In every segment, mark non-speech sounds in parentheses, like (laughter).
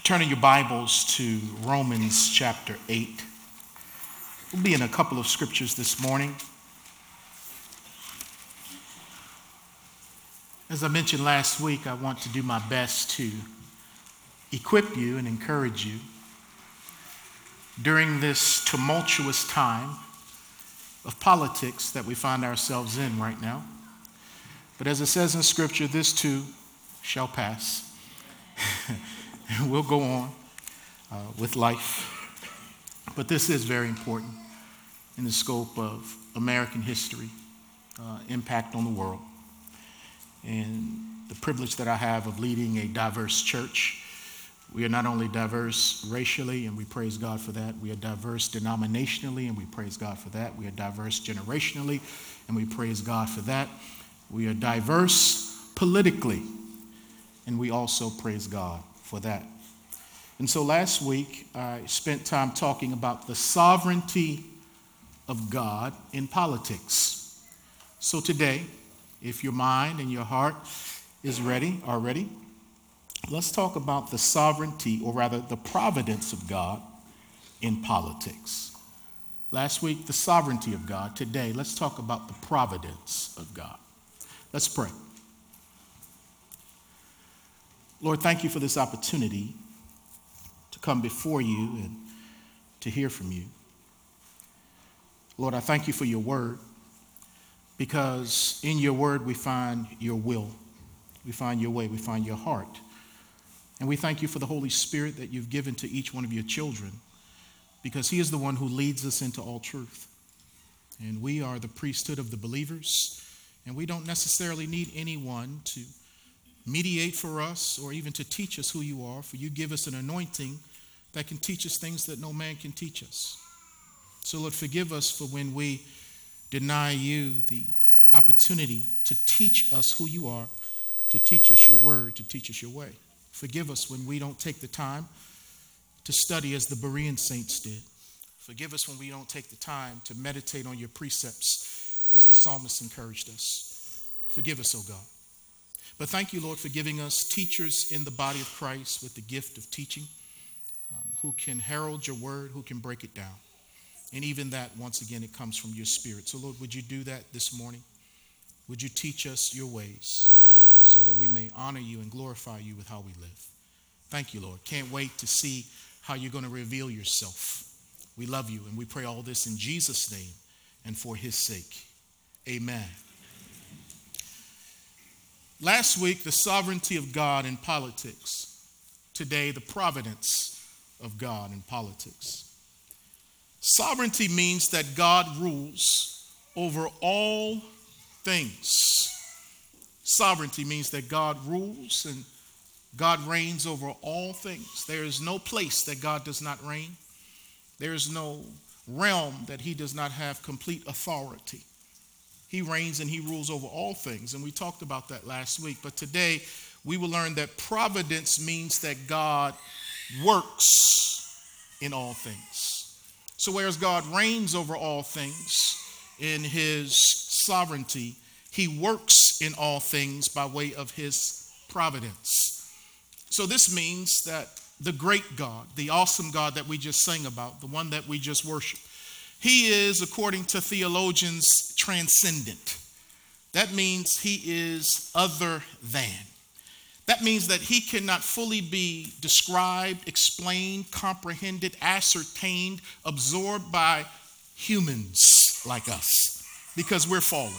Turning your Bibles to Romans chapter 8. We'll be in a couple of scriptures this morning. As I mentioned last week, I want to do my best to equip you and encourage you during this tumultuous time of politics that we find ourselves in right now. But as it says in Scripture, this too shall pass. (laughs) and (laughs) we'll go on uh, with life. But this is very important in the scope of American history, uh, impact on the world, and the privilege that I have of leading a diverse church. We are not only diverse racially, and we praise God for that. We are diverse denominationally, and we praise God for that. We are diverse generationally, and we praise God for that. We are diverse politically, and we also praise God for that. And so last week, I spent time talking about the sovereignty of God in politics. So today, if your mind and your heart is ready, are ready, let's talk about the sovereignty, or rather, the providence of God in politics. Last week, the sovereignty of God. Today, let's talk about the providence of God. Let's pray. Lord, thank you for this opportunity to come before you and to hear from you. Lord, I thank you for your word because in your word we find your will, we find your way, we find your heart. And we thank you for the Holy Spirit that you've given to each one of your children because he is the one who leads us into all truth. And we are the priesthood of the believers, and we don't necessarily need anyone to mediate for us or even to teach us who you are, for you give us an anointing that can teach us things that no man can teach us. So, Lord, forgive us for when we deny you the opportunity to teach us who you are, to teach us your word, to teach us your way. Forgive us when we don't take the time to study as the Berean saints did. Forgive us when we don't take the time to meditate on your precepts as the psalmist encouraged us. Forgive us, O oh God. But thank you, Lord, for giving us teachers in the body of Christ with the gift of teaching um, who can herald your word, who can break it down. And even that, once again, it comes from your spirit. So, Lord, would you do that this morning? Would you teach us your ways so that we may honor you and glorify you with how we live? Thank you, Lord. Can't wait to see how you're going to reveal yourself. We love you and we pray all this in Jesus' name and for his sake. Amen. Last week, the sovereignty of God in politics. Today, the providence of God in politics. Sovereignty means that God rules over all things. Sovereignty means that God rules and God reigns over all things. There is no place that God does not reign, there is no realm that he does not have complete authority. He reigns and he rules over all things. And we talked about that last week. But today, we will learn that providence means that God works in all things. So, whereas God reigns over all things in his sovereignty, he works in all things by way of his providence. So, this means that the great God, the awesome God that we just sang about, the one that we just worship, he is, according to theologians, transcendent. That means he is other than. That means that he cannot fully be described, explained, comprehended, ascertained, absorbed by humans like us because we're fallen.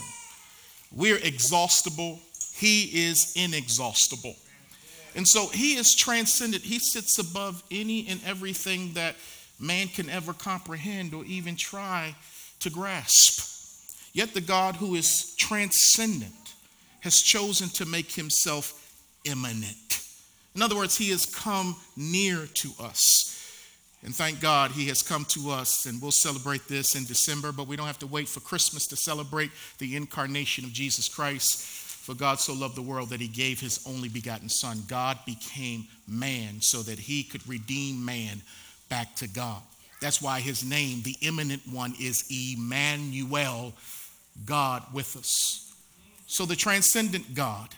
We're exhaustible. He is inexhaustible. And so he is transcendent. He sits above any and everything that man can ever comprehend or even try to grasp. Yet the God who is transcendent has chosen to make himself immanent. In other words, he has come near to us. And thank God he has come to us, and we'll celebrate this in December, but we don't have to wait for Christmas to celebrate the incarnation of Jesus Christ. For God so loved the world that he gave his only begotten Son. God became man so that he could redeem man back to God. That's why his name, the immanent one, is Emmanuel, God with us. So the transcendent God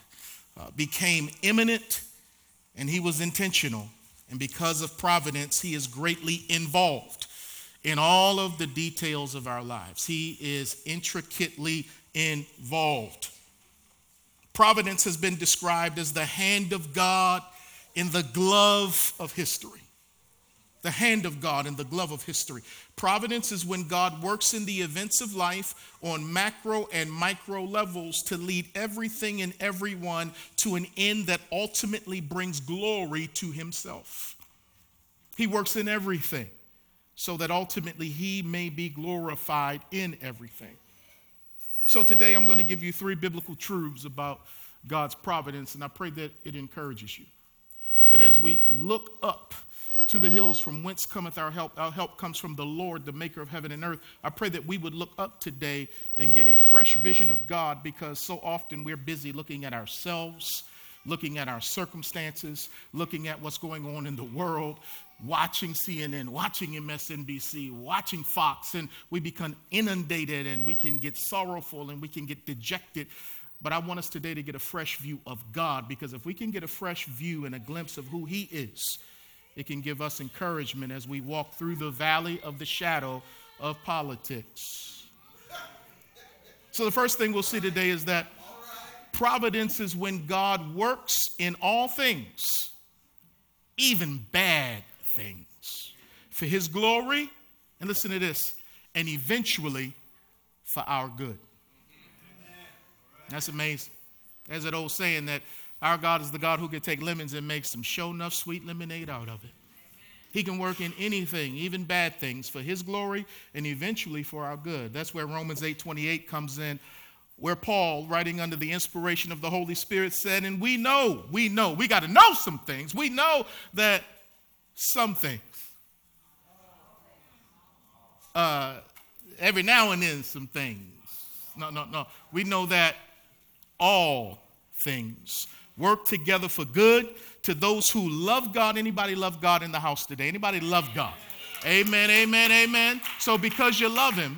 uh, became immanent and he was intentional And because of providence, He is greatly involved in all of the details of our lives. He is intricately involved. Providence has been described as the hand of God in the glove of history. The hand of God in the glove of history. Providence is when God works in the events of life on macro and micro levels to lead everything and everyone to an end that ultimately brings glory to Himself. He works in everything so that ultimately He may be glorified in everything. So today I'm going to give you three biblical truths about God's providence, and I pray that it encourages you. That as we look up to the hills from whence cometh our help, our help comes from the Lord, the maker of heaven and earth. I pray that we would look up today and get a fresh vision of God because so often we're busy looking at ourselves, looking at our circumstances, looking at what's going on in the world, watching CNN, watching MSNBC, watching Fox, and we become inundated and we can get sorrowful and we can get dejected. But I want us today to get a fresh view of God because if we can get a fresh view and a glimpse of who He is, it can give us encouragement as we walk through the valley of the shadow of politics. So, the first thing we'll see today is that providence is when God works in all things, even bad things for his glory, and listen to this, and eventually for our good. That's amazing. There's that old saying that our God is the God who can take lemons and make some show enough sweet lemonade out of it. He can work in anything, even bad things, for his glory and eventually for our good. That's where Romans 8:28 comes in, where Paul, writing under the inspiration of the Holy Spirit, said, and we know, we know, we got to know some things. We know that some things. Uh, every now and then, some things. No, no, no. We know that all things work together for good to those who love God. Anybody love God in the house today? Anybody love God? Amen, amen, amen. So, because you love Him,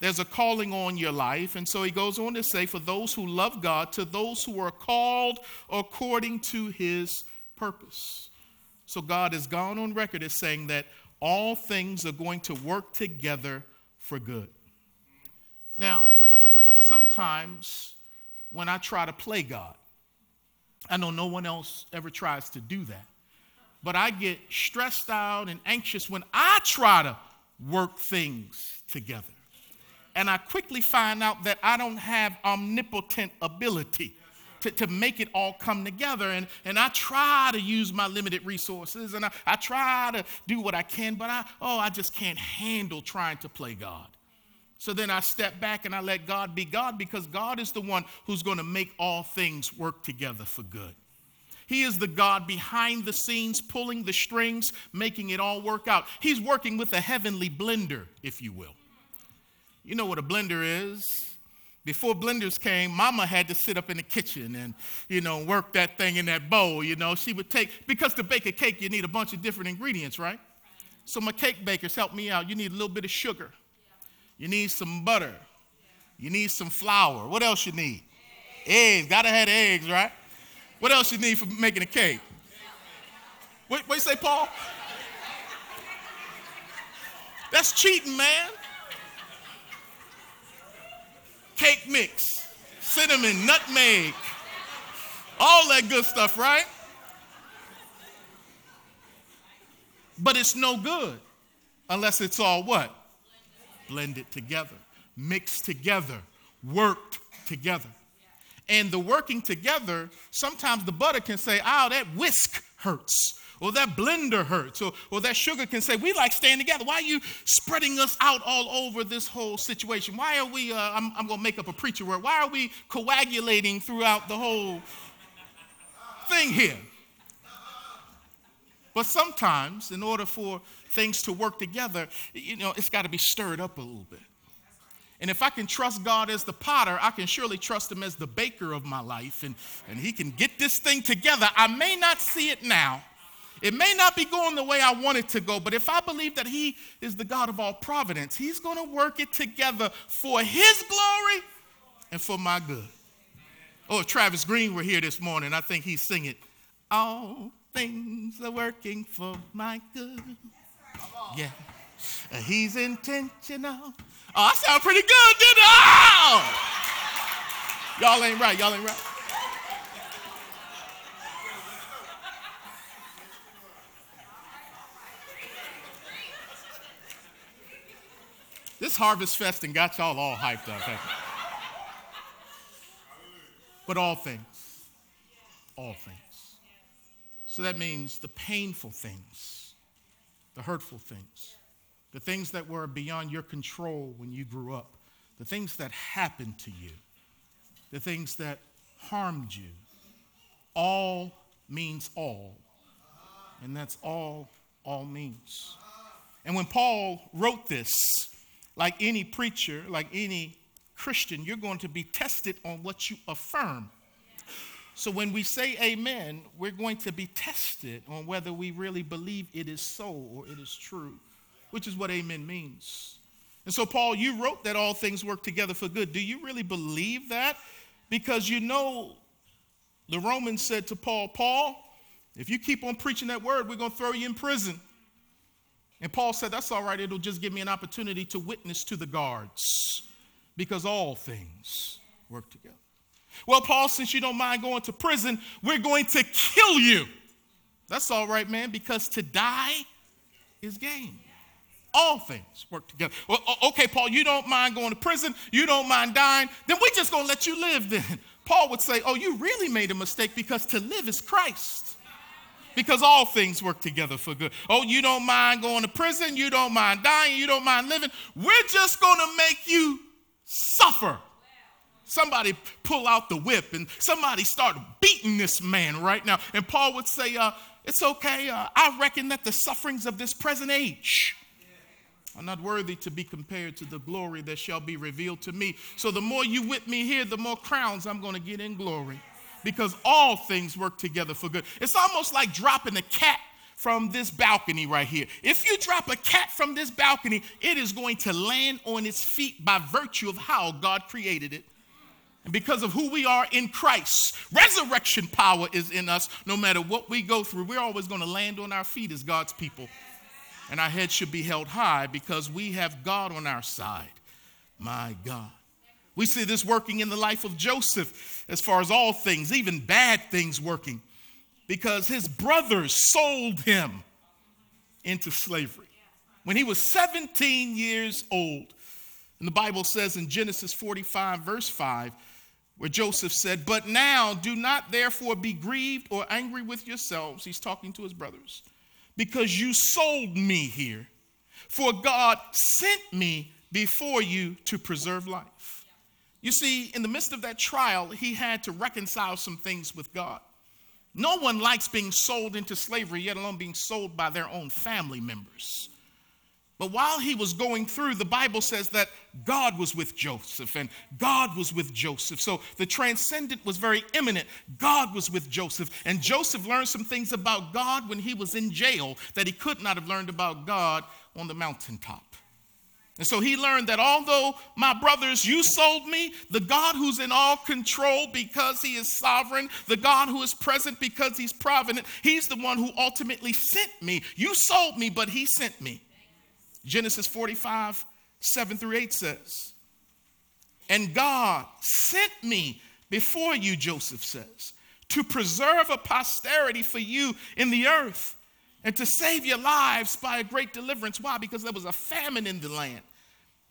there's a calling on your life. And so he goes on to say, for those who love God, to those who are called according to His purpose. So God has gone on record as saying that all things are going to work together for good. Now, sometimes when I try to play God, I know no one else ever tries to do that, but I get stressed out and anxious when I try to work things together. And I quickly find out that I don't have omnipotent ability to, to make it all come together. And, and I try to use my limited resources and I, I try to do what I can, but I, oh, I just can't handle trying to play God. So then I step back and I let God be God because God is the one who's going to make all things work together for good. He is the God behind the scenes, pulling the strings, making it all work out. He's working with a heavenly blender, if you will. You know what a blender is? Before blenders came, mama had to sit up in the kitchen and, you know, work that thing in that bowl, you know. She would take, because to bake a cake, you need a bunch of different ingredients, right? So my cake bakers help me out. You need a little bit of sugar. You need some butter. You need some flour. What else you need? Eggs. Gotta have eggs, right? What else you need for making a cake? What, what you say, Paul? That's cheating, man cake mix, cinnamon, nutmeg, all that good stuff, right? But it's no good unless it's all what? Blended together, mixed together, worked together. And the working together, sometimes the butter can say, oh, that whisk hurts or that blender hurts, or, or that sugar can say, We like staying together. Why are you spreading us out all over this whole situation? Why are we, uh, I'm, I'm going to make up a preacher word, why are we coagulating throughout the whole thing here? But sometimes, in order for things to work together, you know, it's got to be stirred up a little bit. And if I can trust God as the potter, I can surely trust Him as the baker of my life, and, and He can get this thing together. I may not see it now, it may not be going the way I want it to go, but if I believe that He is the God of all providence, He's going to work it together for His glory and for my good. Oh, if Travis Greene were here this morning, I think he'd sing it. All things things are working for my good. Yeah. Uh, he's intentional. Oh, I sound pretty good, didn't I? Oh! Y'all ain't right. Y'all ain't right. This harvest fest and got y'all all hyped up. But all things, all things. So that means the painful things, the hurtful things, the things that were beyond your control when you grew up, the things that happened to you, the things that harmed you. All means all. And that's all all means. And when Paul wrote this, like any preacher, like any Christian, you're going to be tested on what you affirm. So when we say amen, we're going to be tested on whether we really believe it is so or it is true, which is what amen means. And so, Paul, you wrote that all things work together for good. Do you really believe that? Because you know, the Romans said to Paul, Paul, if you keep on preaching that word, we're going to throw you in prison. And Paul said, That's all right. It'll just give me an opportunity to witness to the guards because all things work together. Well, Paul, since you don't mind going to prison, we're going to kill you. That's all right, man, because to die is gain. All things work together. Well, okay, Paul, you don't mind going to prison, you don't mind dying, then we're just going to let you live then. (laughs) Paul would say, Oh, you really made a mistake because to live is Christ because all things work together for good. Oh, you don't mind going to prison, you don't mind dying, you don't mind living. We're just going to make you suffer. Somebody pull out the whip and somebody start beating this man right now. And Paul would say, uh, It's okay. Uh, I reckon that the sufferings of this present age are not worthy to be compared to the glory that shall be revealed to me. So the more you whip me here, the more crowns I'm going to get in glory because all things work together for good. It's almost like dropping a cat from this balcony right here. If you drop a cat from this balcony, it is going to land on its feet by virtue of how God created it. And because of who we are in Christ, resurrection power is in us. No matter what we go through, we're always going to land on our feet as God's people. And our heads should be held high because we have God on our side. My God. We see this working in the life of Joseph as far as all things, even bad things working, because his brothers sold him into slavery when he was 17 years old. And the Bible says in Genesis 45, verse 5, where Joseph said, But now do not therefore be grieved or angry with yourselves. He's talking to his brothers, because you sold me here. For God sent me before you to preserve life. You see, in the midst of that trial, he had to reconcile some things with God. No one likes being sold into slavery, yet alone being sold by their own family members. But while he was going through, the Bible says that God was with Joseph and God was with Joseph. So the transcendent was very immanent. God was with Joseph. And Joseph learned some things about God when he was in jail that he could not have learned about God on the mountaintop. And so he learned that although my brothers, you sold me, the God who's in all control because he is sovereign, the God who is present because he's provident, he's the one who ultimately sent me. You sold me, but he sent me. Genesis 45, 7 through 8 says, And God sent me before you, Joseph says, to preserve a posterity for you in the earth and to save your lives by a great deliverance. Why? Because there was a famine in the land.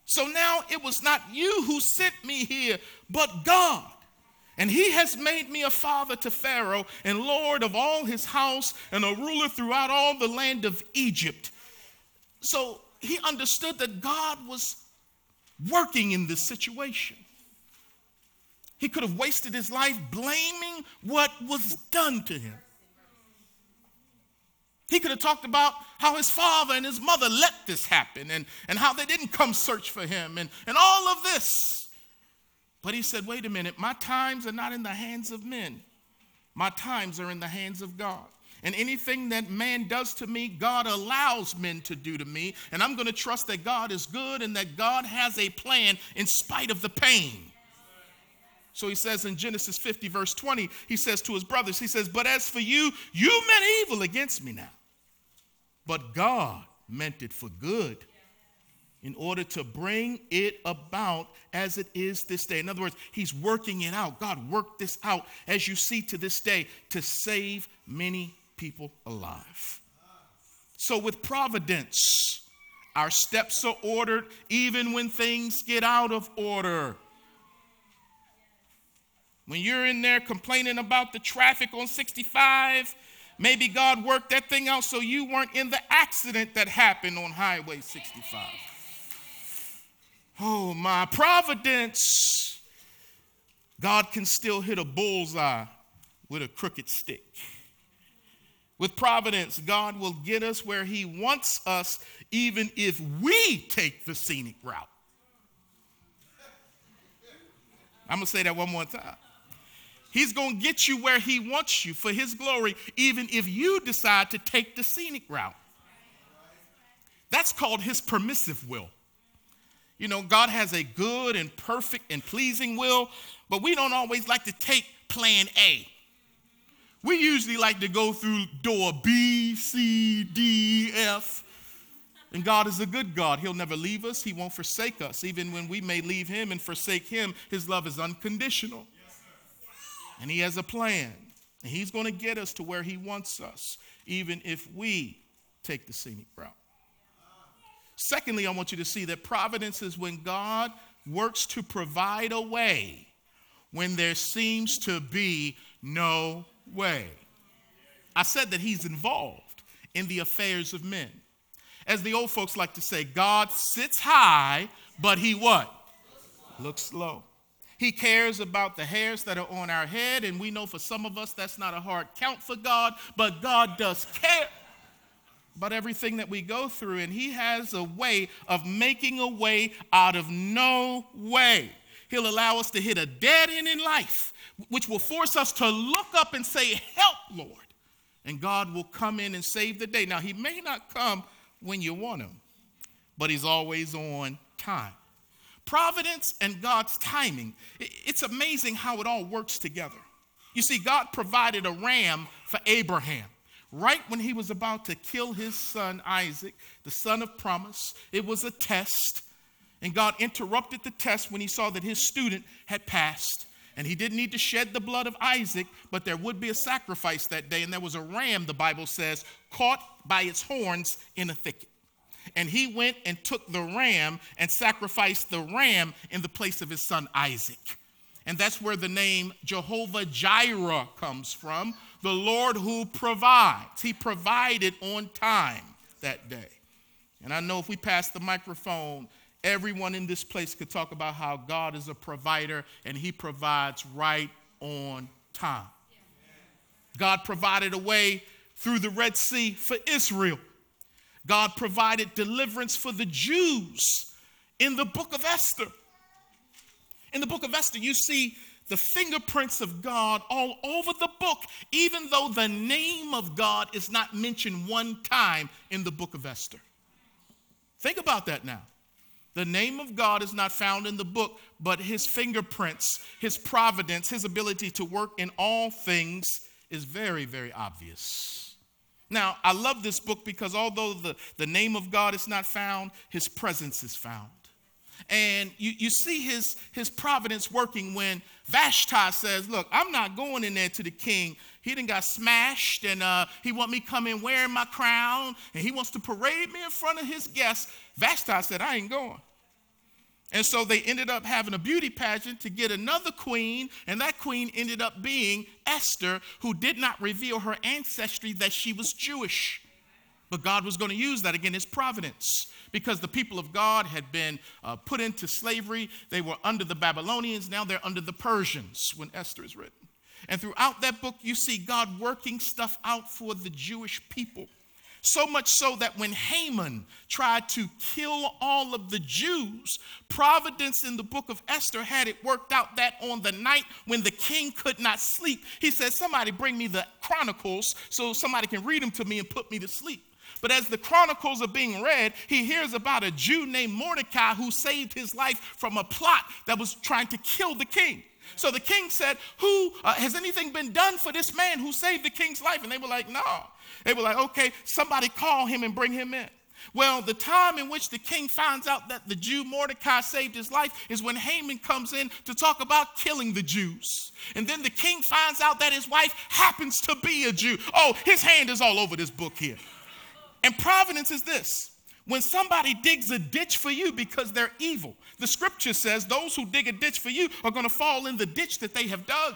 So now it was not you who sent me here, but God. And he has made me a father to Pharaoh and lord of all his house and a ruler throughout all the land of Egypt. So he understood that God was working in this situation. He could have wasted his life blaming what was done to him. He could have talked about how his father and his mother let this happen and, and how they didn't come search for him and, and all of this. But he said, wait a minute, my times are not in the hands of men, my times are in the hands of God. And anything that man does to me, God allows men to do to me. And I'm going to trust that God is good and that God has a plan in spite of the pain. So he says in Genesis 50, verse 20, he says to his brothers, he says, But as for you, you meant evil against me now. But God meant it for good in order to bring it about as it is this day. In other words, he's working it out. God worked this out, as you see to this day, to save many people alive. So, with providence, our steps are ordered even when things get out of order. When you're in there complaining about the traffic on 65, maybe God worked that thing out so you weren't in the accident that happened on Highway 65. Oh, my providence. God can still hit a bullseye with a crooked stick. With providence, God will get us where He wants us, even if we take the scenic route. I'm going to say that one more time. He's going to get you where He wants you for His glory, even if you decide to take the scenic route. That's called His permissive will. You know, God has a good and perfect and pleasing will, but we don't always like to take plan A. We usually like to go through door B, C, D, F. And God is a good God. He'll never leave us, He won't forsake us. Even when we may leave Him and forsake Him, His love is unconditional. and He has a plan. And He's going to get us to where He wants us, even if we take the scenic route. Secondly, I want you to see that providence is when God works to provide a way when there seems to be no way. I said that He's involved in the affairs of men. As the old folks like to say, God sits high, but He what? Looks low. He cares about the hairs that are on our head, and we know for some of us that's not a hard count for God, but God does care about everything that we go through, and He has a way of making a way out of no way. He'll allow us to hit a dead end in life, which will force us to look up and say, Help, Lord. And God will come in and save the day. Now, He may not come when you want Him, but He's always on time. Providence and God's timing, it's amazing how it all works together. You see, God provided a ram for Abraham right when he was about to kill his son Isaac, the son of promise. It was a test, and God interrupted the test when he saw that his student had passed. And he didn't need to shed the blood of Isaac, but there would be a sacrifice that day. And there was a ram, the Bible says, caught by its horns in a thicket. And he went and took the ram and sacrificed the ram in the place of his son Isaac. And that's where the name Jehovah Jireh comes from, the Lord who provides. He provided on time that day. And I know if we pass the microphone, everyone in this place could talk about how God is a provider and he provides right on time. God provided a way through the Red Sea for Israel. God provided deliverance for the Jews in the book of Esther. In the book of Esther, you see the fingerprints of God all over the book, even though the name of God is not mentioned one time in the book of Esther. Think about that now. The name of God is not found in the book, but his fingerprints, his providence, his ability to work in all things is very, very obvious. Now, I love this book because although the, the name of God is not found, his presence is found. And you, you see his, his providence working when Vashti says, Look, I'm not going in there to the king. He done got smashed, and uh, he want me come in wearing my crown, and he wants to parade me in front of his guests. Vashti said, I ain't going. And so they ended up having a beauty pageant to get another queen, and that queen ended up being Esther, who did not reveal her ancestry that she was Jewish. But God was going to use that again, his providence because the people of God had been uh, put into slavery. They were under the Babylonians, now they're under the Persians when Esther is written. And throughout that book, you see God working stuff out for the Jewish people. So much so that when Haman tried to kill all of the Jews, Providence in the book of Esther had it worked out that on the night when the king could not sleep, he said, Somebody bring me the Chronicles so somebody can read them to me and put me to sleep. But as the chronicles are being read, he hears about a Jew named Mordecai who saved his life from a plot that was trying to kill the king. So the king said, Who uh, has anything been done for this man who saved the king's life? And they were like, No. They were like, Okay, somebody call him and bring him in. Well, the time in which the king finds out that the Jew Mordecai saved his life is when Haman comes in to talk about killing the Jews. And then the king finds out that his wife happens to be a Jew. Oh, his hand is all over this book here. And providence is this when somebody digs a ditch for you because they're evil, the scripture says those who dig a ditch for you are going to fall in the ditch that they have dug.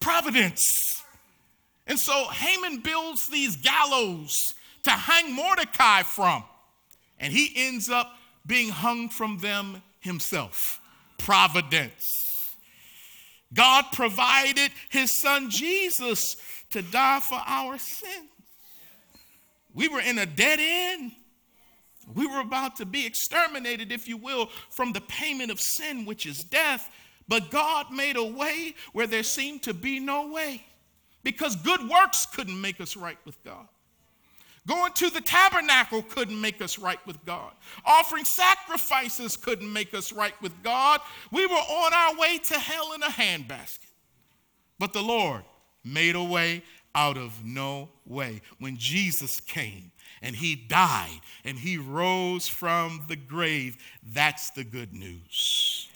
Providence. And so Haman builds these gallows to hang Mordecai from, and he ends up being hung from them himself. Providence. God provided his son Jesus to die for our sins. We were in a dead end. We were about to be exterminated, if you will, from the payment of sin, which is death. But God made a way where there seemed to be no way because good works couldn't make us right with God. Going to the tabernacle couldn't make us right with God. Offering sacrifices couldn't make us right with God. We were on our way to hell in a handbasket. But the Lord made a way out of no way when Jesus came and he died and he rose from the grave. That's the good news.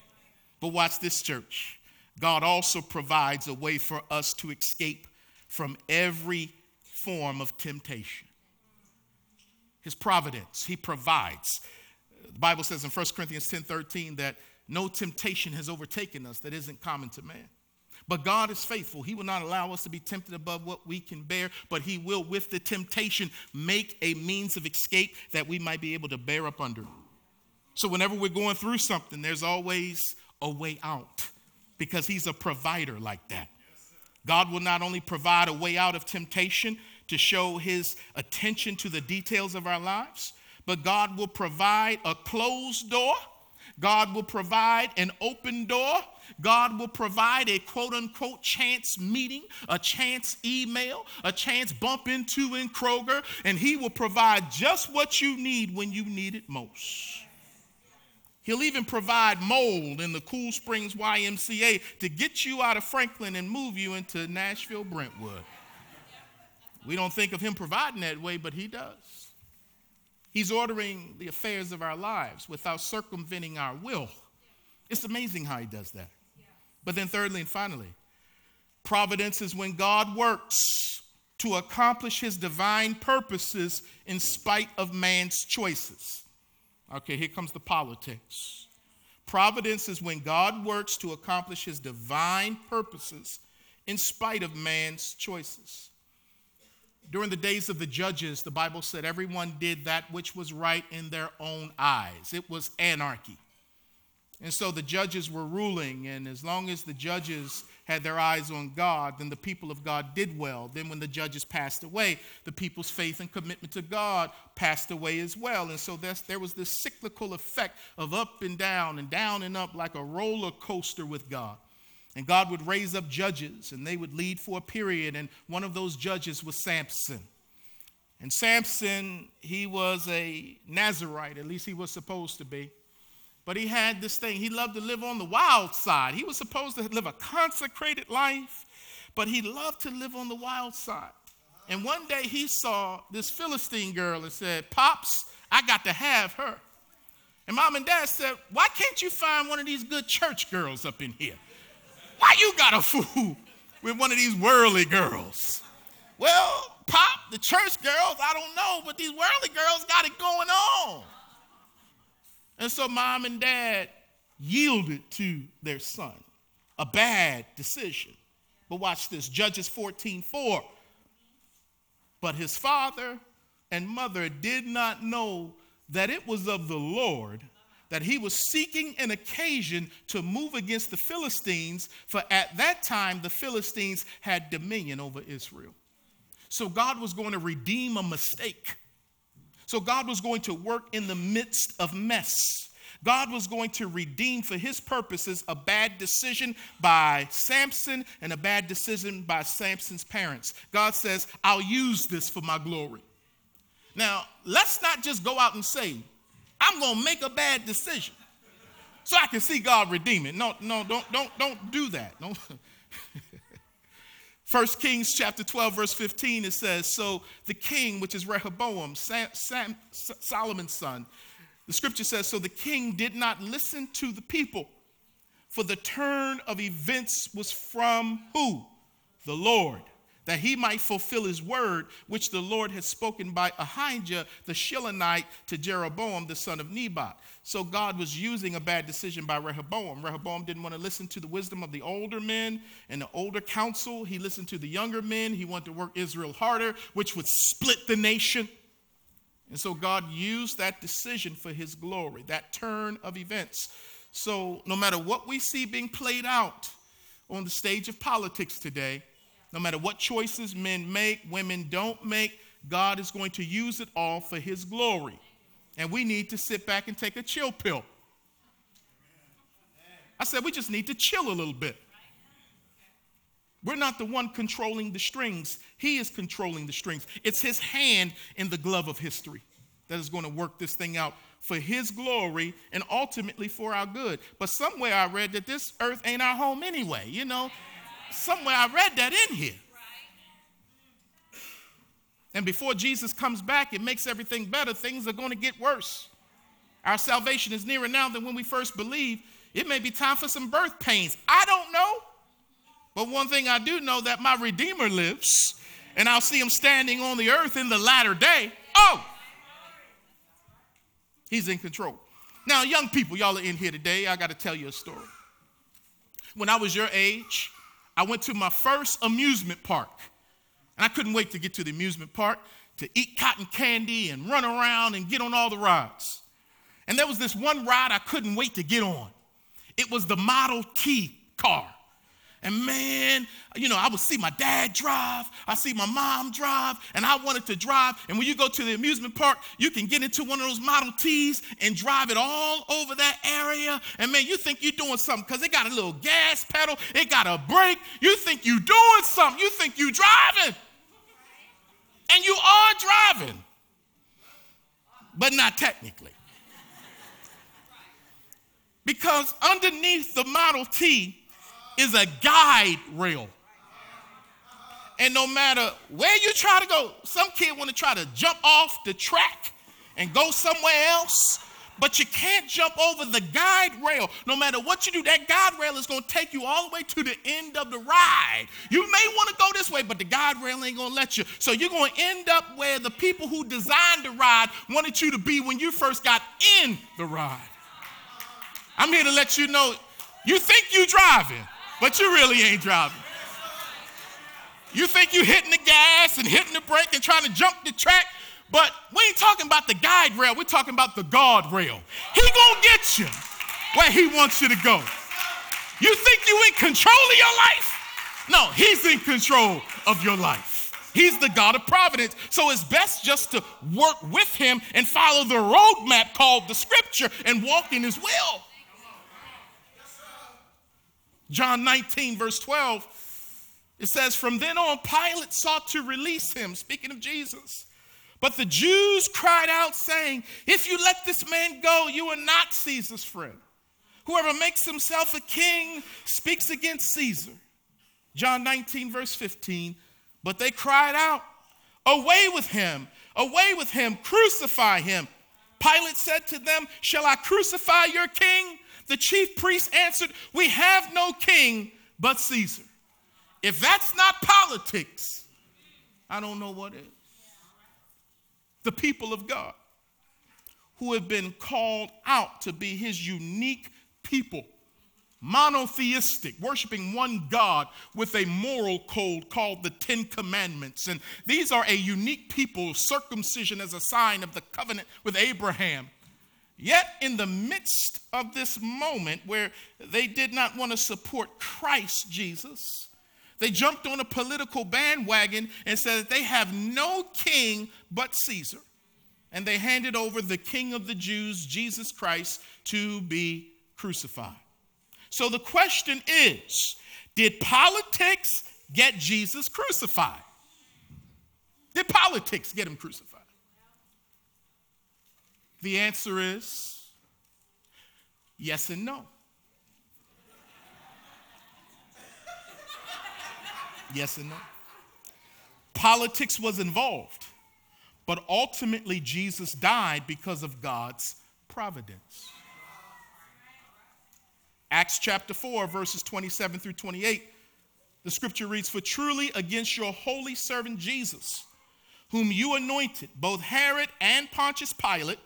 But watch this, church. God also provides a way for us to escape from every form of temptation. His providence, he provides. The Bible says in 1 Corinthians 10 13 that no temptation has overtaken us that isn't common to man. But God is faithful. He will not allow us to be tempted above what we can bear, but He will, with the temptation, make a means of escape that we might be able to bear up under. So, whenever we're going through something, there's always a way out because He's a provider like that. God will not only provide a way out of temptation to show His attention to the details of our lives, but God will provide a closed door. God will provide an open door God will provide a quote unquote chance meeting, a chance email, a chance bump into in Kroger, and He will provide just what you need when you need it most. He'll even provide mold in the Cool Springs YMCA to get you out of Franklin and move you into Nashville Brentwood. We don't think of Him providing that way, but He does. He's ordering the affairs of our lives without circumventing our will. It's amazing how He does that. But then, thirdly and finally, providence is when God works to accomplish his divine purposes in spite of man's choices. Okay, here comes the politics. Providence is when God works to accomplish his divine purposes in spite of man's choices. During the days of the judges, the Bible said everyone did that which was right in their own eyes. It was anarchy. And so the judges were ruling, and as long as the judges had their eyes on God, then the people of God did well. Then, when the judges passed away, the people's faith and commitment to God passed away as well. And so there was this cyclical effect of up and down and down and up like a roller coaster with God. And God would raise up judges, and they would lead for a period. And one of those judges was Samson. And Samson, he was a Nazarite, at least he was supposed to be. But he had this thing. He loved to live on the wild side. He was supposed to live a consecrated life, but he loved to live on the wild side. And one day he saw this Philistine girl and said, Pops, I got to have her. And mom and dad said, Why can't you find one of these good church girls up in here? Why you got a fool with one of these worldly girls? Well, Pop, the church girls, I don't know, but these worldly girls got it going on. And so mom and dad yielded to their son. A bad decision. But watch this Judges 14 4. But his father and mother did not know that it was of the Lord that he was seeking an occasion to move against the Philistines, for at that time the Philistines had dominion over Israel. So God was going to redeem a mistake. So God was going to work in the midst of mess. God was going to redeem for his purposes a bad decision by Samson and a bad decision by Samson's parents. God says, I'll use this for my glory. Now, let's not just go out and say, I'm going to make a bad decision. so I can see God redeem it. No, no, don't, don't, don't do that. No. (laughs) First Kings chapter 12, verse 15, it says, So the king, which is Rehoboam, Sam, Sam, Solomon's son, the scripture says, So the king did not listen to the people, for the turn of events was from who? The Lord that he might fulfill his word, which the Lord had spoken by Ahijah the Shilonite to Jeroboam the son of Nebat. So God was using a bad decision by Rehoboam. Rehoboam didn't want to listen to the wisdom of the older men and the older counsel. He listened to the younger men. He wanted to work Israel harder, which would split the nation. And so God used that decision for his glory, that turn of events. So no matter what we see being played out on the stage of politics today, no matter what choices men make, women don't make, God is going to use it all for His glory. And we need to sit back and take a chill pill. I said, we just need to chill a little bit. We're not the one controlling the strings, He is controlling the strings. It's His hand in the glove of history that is going to work this thing out for His glory and ultimately for our good. But somewhere I read that this earth ain't our home anyway, you know somewhere I read that in here. And before Jesus comes back, it makes everything better. Things are going to get worse. Our salvation is nearer now than when we first believed. It may be time for some birth pains. I don't know. But one thing I do know that my Redeemer lives, and I'll see him standing on the earth in the latter day. Oh, he's in control. Now, young people, y'all are in here today. I got to tell you a story. When I was your age, I went to my first amusement park. And I couldn't wait to get to the amusement park to eat cotton candy and run around and get on all the rides. And there was this one ride I couldn't wait to get on. It was the Model T car. And man, you know, I would see my dad drive, I see my mom drive, and I wanted to drive. And when you go to the amusement park, you can get into one of those Model Ts and drive it all over that area. And man, you think you're doing something because it got a little gas pedal, it got a brake. You think you're doing something, you think you're driving. And you are driving, but not technically. Because underneath the Model T, is a guide rail. And no matter where you try to go, some kid want to try to jump off the track and go somewhere else, but you can't jump over the guide rail. No matter what you do, that guide rail is going to take you all the way to the end of the ride. You may want to go this way, but the guide rail ain't going to let you. So you're going to end up where the people who designed the ride wanted you to be when you first got in the ride. I'm here to let you know you think you're driving but you really ain't driving. You think you're hitting the gas and hitting the brake and trying to jump the track, but we ain't talking about the guide rail. We're talking about the guard rail. He gonna get you where he wants you to go. You think you in control of your life? No, he's in control of your life. He's the God of providence. So it's best just to work with him and follow the roadmap called the scripture and walk in his will. John 19, verse 12, it says, From then on, Pilate sought to release him, speaking of Jesus. But the Jews cried out, saying, If you let this man go, you are not Caesar's friend. Whoever makes himself a king speaks against Caesar. John 19, verse 15. But they cried out, Away with him! Away with him! Crucify him! Pilate said to them, Shall I crucify your king? The chief priest answered, We have no king but Caesar. If that's not politics, I don't know what is. The people of God who have been called out to be his unique people, monotheistic, worshiping one God with a moral code called the Ten Commandments. And these are a unique people, circumcision as a sign of the covenant with Abraham Yet, in the midst of this moment where they did not want to support Christ Jesus, they jumped on a political bandwagon and said that they have no king but Caesar. And they handed over the king of the Jews, Jesus Christ, to be crucified. So the question is did politics get Jesus crucified? Did politics get him crucified? The answer is Yes and no. Yes and no. Politics was involved, but ultimately Jesus died because of God's providence. Acts chapter 4, verses 27 through 28, the scripture reads For truly against your holy servant Jesus, whom you anointed, both Herod and Pontius Pilate,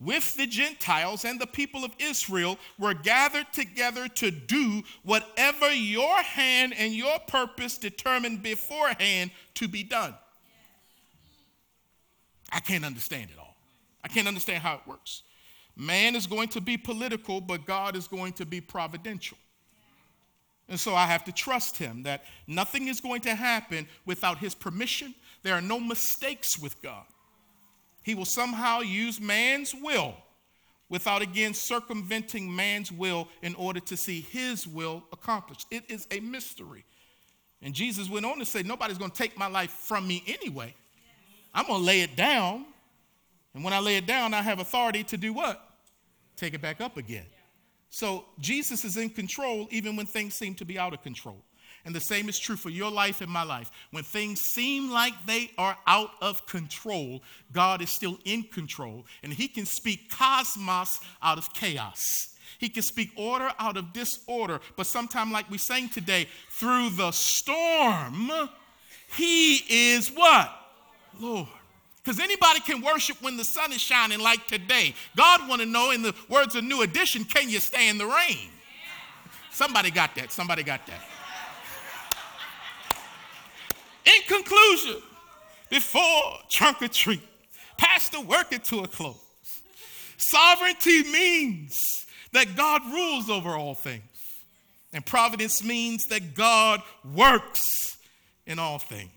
with the Gentiles and the people of Israel were gathered together to do whatever your hand and your purpose determined beforehand to be done. I can't understand it all. I can't understand how it works. Man is going to be political, but God is going to be providential. And so I have to trust him that nothing is going to happen without his permission. There are no mistakes with God he will somehow use man's will without again circumventing man's will in order to see his will accomplished. It is a mystery. And Jesus went on to say, Nobody's going to take my life from me anyway. I'm going to lay it down. And when I lay it down, I have authority to do what? Take it back up again. So Jesus is in control even when things seem to be out of control. And the same is true for your life and my life. When things seem like they are out of control, God is still in control. And He can speak cosmos out of chaos. He can speak order out of disorder. But sometimes, like we sang today, through the storm, He is what? Lord. Because anybody can worship when the sun is shining like today. God want to know, in the words of New Edition, can you stand the rain? Somebody got that. Somebody got that. In conclusion, before trunk or treat, pastor working to a close. Sovereignty means that God rules over all things. And providence means that God works in all things.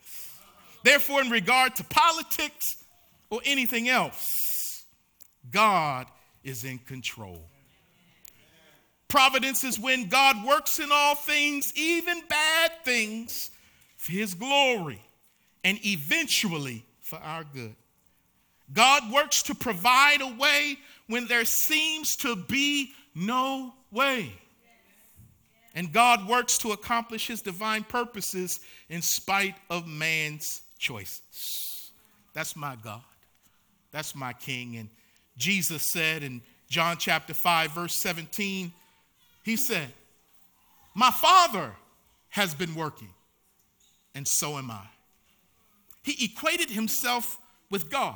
Therefore, in regard to politics or anything else, God is in control. Providence is when God works in all things, even bad things, for his glory and eventually for our good. God works to provide a way when there seems to be no way. And God works to accomplish his divine purposes in spite of man's choices. That's my God. That's my King. And Jesus said in John chapter 5, verse 17, He said, My Father has been working and so am I. He equated himself with God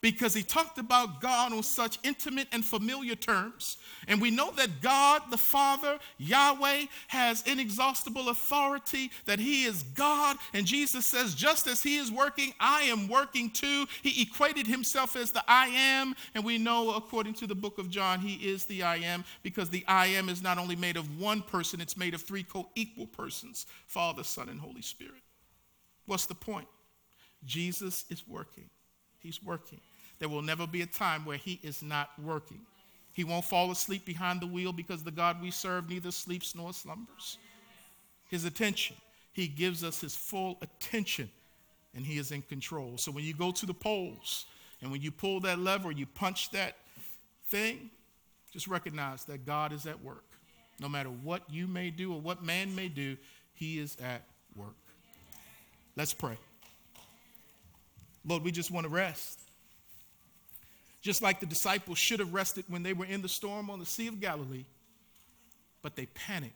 because he talked about God on such intimate and familiar terms. And we know that God, the Father, Yahweh, has inexhaustible authority, that he is God. And Jesus says, just as he is working, I am working too. He equated himself as the I am. And we know, according to the book of John, he is the I am because the I am is not only made of one person, it's made of three co equal persons Father, Son, and Holy Spirit. What's the point? Jesus is working. He's working. There will never be a time where he is not working. He won't fall asleep behind the wheel because the God we serve neither sleeps nor slumbers. His attention, he gives us his full attention and he is in control. So when you go to the polls and when you pull that lever, you punch that thing, just recognize that God is at work. No matter what you may do or what man may do, he is at work. Let's pray. Lord, we just want to rest. Just like the disciples should have rested when they were in the storm on the Sea of Galilee, but they panicked.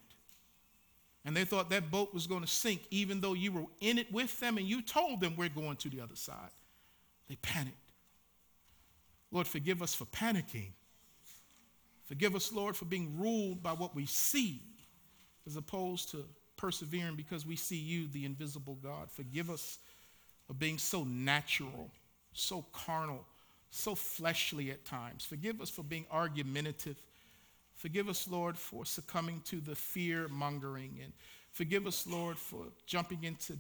And they thought that boat was going to sink, even though you were in it with them and you told them we're going to the other side. They panicked. Lord, forgive us for panicking. Forgive us, Lord, for being ruled by what we see as opposed to persevering because we see you, the invisible God. Forgive us of being so natural, so carnal, so fleshly at times. Forgive us for being argumentative. Forgive us, Lord, for succumbing to the fear mongering. And forgive us, Lord, for jumping into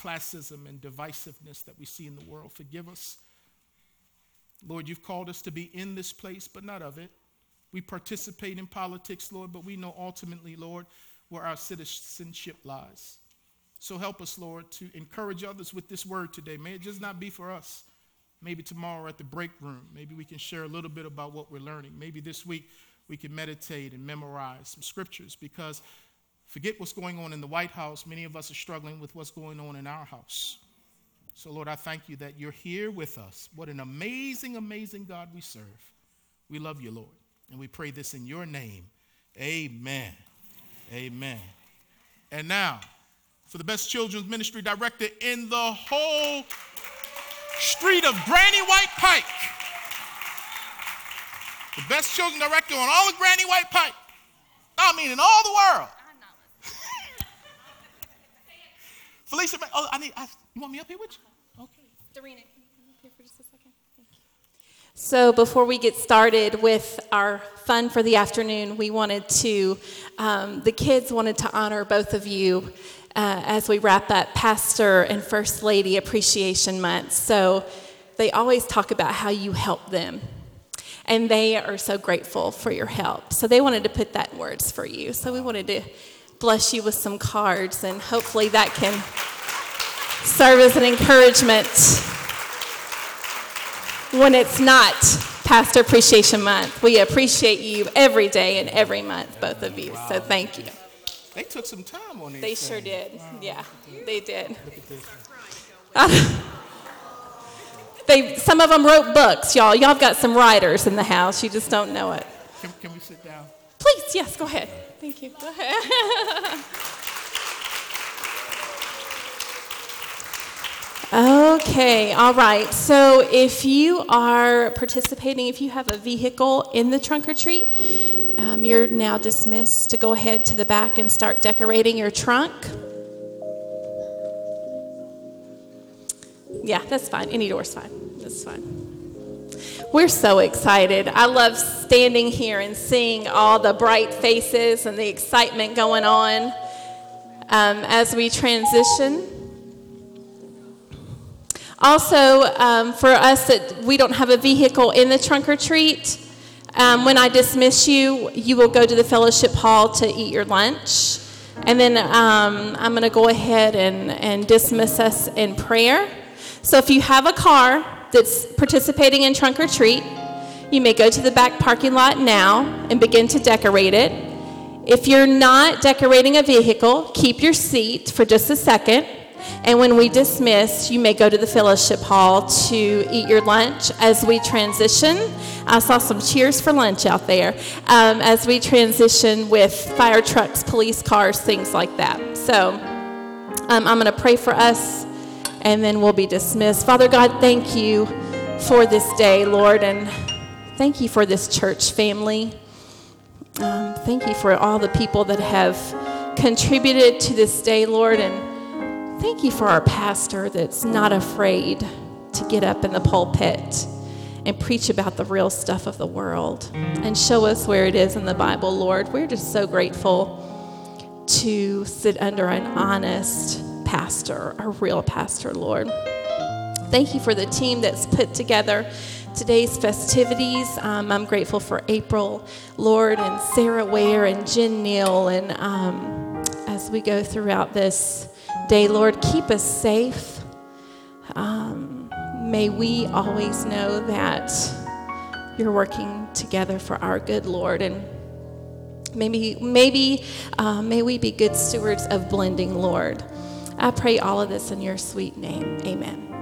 classism and divisiveness that we see in the world. Forgive us. Lord, you've called us to be in this place, but not of it. We participate in politics, Lord, but we know ultimately, Lord, where our citizenship lies. So help us, Lord, to encourage others with this word today. May it just not be for us. Maybe tomorrow at the break room, maybe we can share a little bit about what we're learning. Maybe this week we can meditate and memorize some scriptures because forget what's going on in the White House. Many of us are struggling with what's going on in our house. So, Lord, I thank you that you're here with us. What an amazing, amazing God we serve. We love you, Lord. And we pray this in your name. Amen. Amen. And now, for the best children's ministry director in the whole street of Granny White Pike. The best children's director on all of Granny White Pike. I mean, in all the world. (laughs) Felicia, oh, I need, I, you want me up here with you? Okay. Dorena, can you come up here for just a second? So, before we get started with our fun for the afternoon, we wanted to, um, the kids wanted to honor both of you uh, as we wrap up Pastor and First Lady Appreciation Month. So they always talk about how you help them. And they are so grateful for your help. So they wanted to put that in words for you. So we wanted to bless you with some cards, and hopefully that can serve as an encouragement when it's not Pastor Appreciation Month. We appreciate you every day and every month, both of you. So thank you. They took some time on these. They sure did. Wow, yeah, they did. (laughs) they some of them wrote books, y'all. Y'all have got some writers in the house. You just don't know it. Can, can we sit down? Please, yes. Go ahead. Thank you. Go ahead. (laughs) Okay, all right. So if you are participating, if you have a vehicle in the trunk or treat, um, you're now dismissed to go ahead to the back and start decorating your trunk. Yeah, that's fine. Any door's fine. That's fine. We're so excited. I love standing here and seeing all the bright faces and the excitement going on um, as we transition. Also, um, for us that we don't have a vehicle in the trunk or treat, um, when I dismiss you, you will go to the fellowship hall to eat your lunch. And then um, I'm going to go ahead and, and dismiss us in prayer. So if you have a car that's participating in trunk or treat, you may go to the back parking lot now and begin to decorate it. If you're not decorating a vehicle, keep your seat for just a second. And when we dismiss, you may go to the fellowship hall to eat your lunch as we transition. I saw some cheers for lunch out there um, as we transition with fire trucks, police cars, things like that. So um, I'm going to pray for us and then we'll be dismissed. Father God, thank you for this day, Lord, and thank you for this church family. Um, thank you for all the people that have contributed to this day, Lord, and Thank you for our pastor that's not afraid to get up in the pulpit and preach about the real stuff of the world and show us where it is in the Bible, Lord. We're just so grateful to sit under an honest pastor, a real pastor, Lord. Thank you for the team that's put together today's festivities. Um, I'm grateful for April, Lord, and Sarah Ware and Jen Neal. And um, as we go throughout this day, Lord. Keep us safe. Um, may we always know that you're working together for our good, Lord. And maybe, maybe, uh, may we be good stewards of blending, Lord. I pray all of this in your sweet name. Amen.